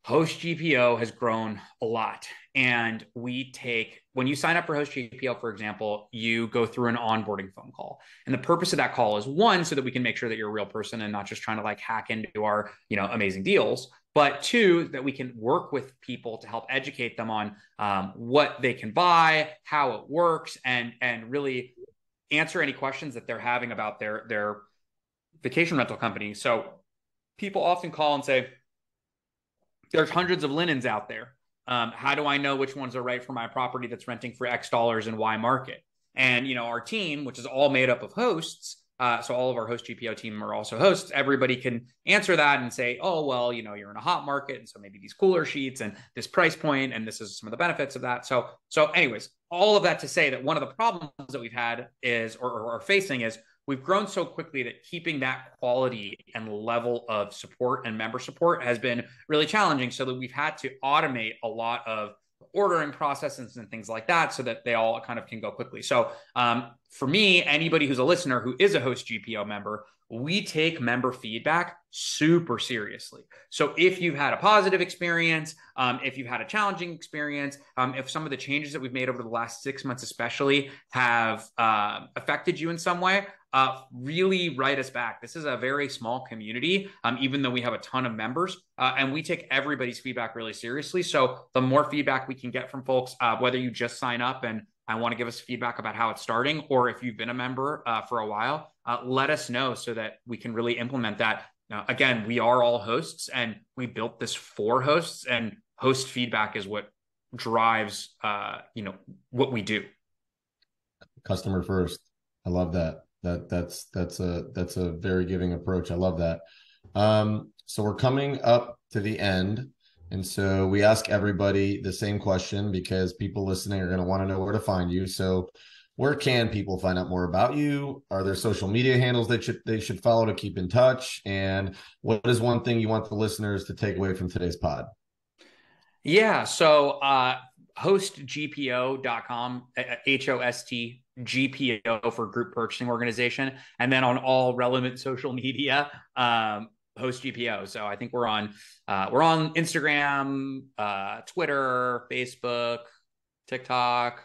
Host GPO has grown a lot. And we take, when you sign up for Host GPO, for example, you go through an onboarding phone call. And the purpose of that call is one, so that we can make sure that you're a real person and not just trying to like hack into our, you know, amazing deals but two that we can work with people to help educate them on um, what they can buy how it works and and really answer any questions that they're having about their their vacation rental company so people often call and say there's hundreds of linens out there um, how do i know which ones are right for my property that's renting for x dollars and y market and you know our team which is all made up of hosts uh, so all of our host GPO team are also hosts. Everybody can answer that and say, oh, well, you know, you're in a hot market. And so maybe these cooler sheets and this price point, and this is some of the benefits of that. So, so anyways, all of that to say that one of the problems that we've had is, or, or are facing is we've grown so quickly that keeping that quality and level of support and member support has been really challenging. So that we've had to automate a lot of ordering processes and things like that so that they all kind of can go quickly. So um, for me, anybody who's a listener who is a host GPO member, we take member feedback super seriously. So if you've had a positive experience, um, if you've had a challenging experience, um, if some of the changes that we've made over the last six months, especially, have uh, affected you in some way, uh, really write us back. This is a very small community, um, even though we have a ton of members, uh, and we take everybody's feedback really seriously. So the more feedback we can get from folks, uh, whether you just sign up and I want to give us feedback about how it's starting, or if you've been a member uh, for a while, uh, let us know so that we can really implement that. Now, again, we are all hosts, and we built this for hosts, and host feedback is what drives, uh, you know, what we do. Customer first. I love that. That that's that's a that's a very giving approach. I love that. Um, so we're coming up to the end and so we ask everybody the same question because people listening are going to want to know where to find you. So where can people find out more about you? Are there social media handles that should they should follow to keep in touch? And what is one thing you want the listeners to take away from today's pod? Yeah, so uh hostgpo.com, H O S T GPO for group purchasing organization, and then on all relevant social media, um, host GPO. So I think we're on uh, we're on Instagram, uh, Twitter, Facebook, TikTok.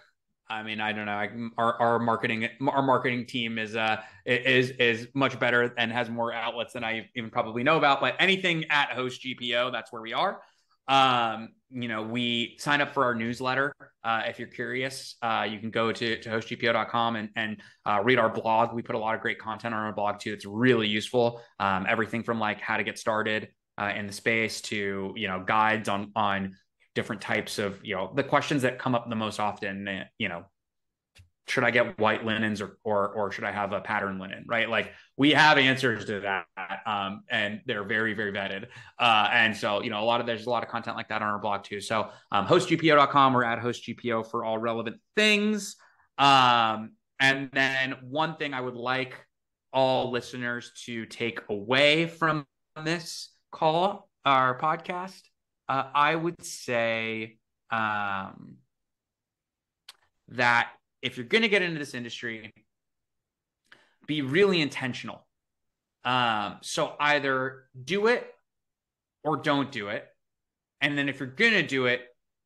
I mean, I don't know. I, our our marketing our marketing team is uh is is much better and has more outlets than I even probably know about. But anything at Host GPO, that's where we are. Um, you know, we sign up for our newsletter. Uh, if you're curious, uh, you can go to, to hostgpo.com and, and uh, read our blog. We put a lot of great content on our blog too. It's really useful. Um, everything from like how to get started uh, in the space to, you know, guides on, on different types of, you know, the questions that come up the most often, you know, should I get white linens or or or should I have a pattern linen? Right? Like we have answers to that, um, and they're very very vetted. Uh, and so you know a lot of there's a lot of content like that on our blog too. So um, hostgpo.com or at hostgpo for all relevant things. Um, and then one thing I would like all listeners to take away from this call, our podcast, uh, I would say um, that if you're going to get into this industry, be really intentional. Um, so either do it or don't do it. And then if you're going to do it,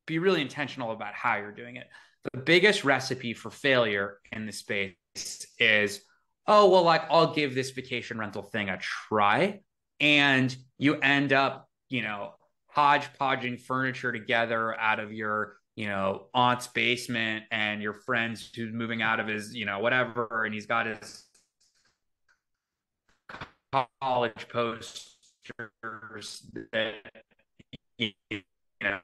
be really intentional about how you're doing it. The biggest recipe for failure in the space is, oh, well, like I'll give this vacation rental thing a try. And you end up, you know, hodgepodging furniture together out of your you know, aunt's basement and your friend's who's moving out of his, you know, whatever, and he's got his college posters that you know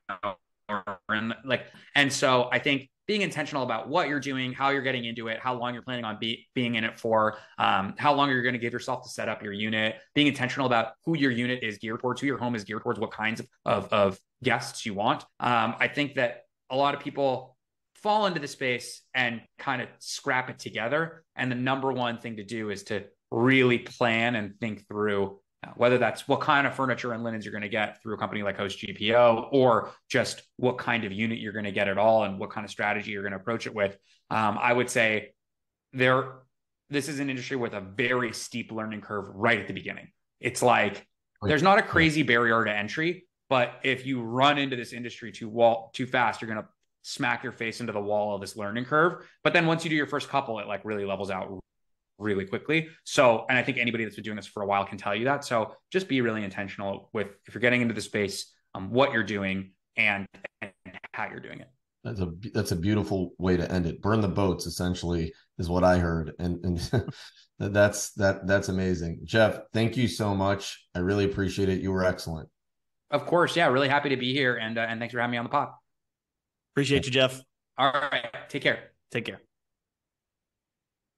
and like and so I think being intentional about what you're doing, how you're getting into it, how long you're planning on be, being in it for, um, how long you're going to give yourself to set up your unit, being intentional about who your unit is geared towards, who your home is geared towards, what kinds of, of, of guests you want. Um, I think that a lot of people fall into the space and kind of scrap it together. And the number one thing to do is to really plan and think through uh, whether that's what kind of furniture and linens you're going to get through a company like Host GPO, or just what kind of unit you're going to get at all and what kind of strategy you're going to approach it with. Um, I would say there, this is an industry with a very steep learning curve right at the beginning. It's like there's not a crazy barrier to entry, but if you run into this industry too wall too fast, you're gonna smack your face into the wall of this learning curve. But then once you do your first couple, it like really levels out really quickly. So, and I think anybody that's been doing this for a while can tell you that. So just be really intentional with if you're getting into the space, um, what you're doing and, and how you're doing it. That's a that's a beautiful way to end it. Burn the boats, essentially, is what I heard, and and that's that that's amazing. Jeff, thank you so much. I really appreciate it. You were excellent. Of course, yeah, really happy to be here, and uh, and thanks for having me on the pod. Appreciate you, Jeff. All right, take care. Take care.